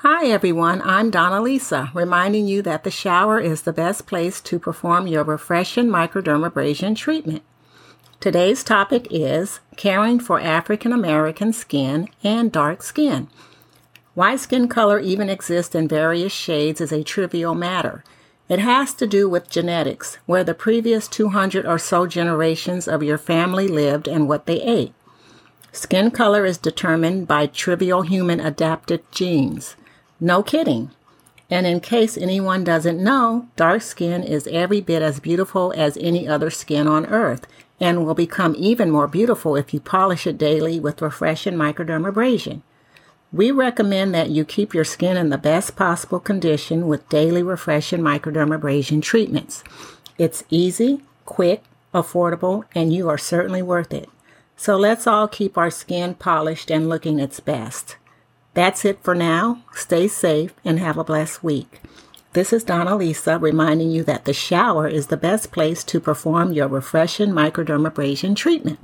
Hi everyone, I'm Donna Lisa, reminding you that the shower is the best place to perform your refreshing microdermabrasion treatment. Today's topic is caring for African American skin and dark skin. Why skin color even exists in various shades is a trivial matter. It has to do with genetics, where the previous 200 or so generations of your family lived and what they ate. Skin color is determined by trivial human adapted genes. No kidding. And in case anyone doesn't know, dark skin is every bit as beautiful as any other skin on earth and will become even more beautiful if you polish it daily with refreshing microdermabrasion. We recommend that you keep your skin in the best possible condition with daily refreshing microdermabrasion treatments. It's easy, quick, affordable, and you are certainly worth it. So let's all keep our skin polished and looking its best. That's it for now. Stay safe and have a blessed week. This is Donna Lisa reminding you that the shower is the best place to perform your refreshing microdermabrasion treatment.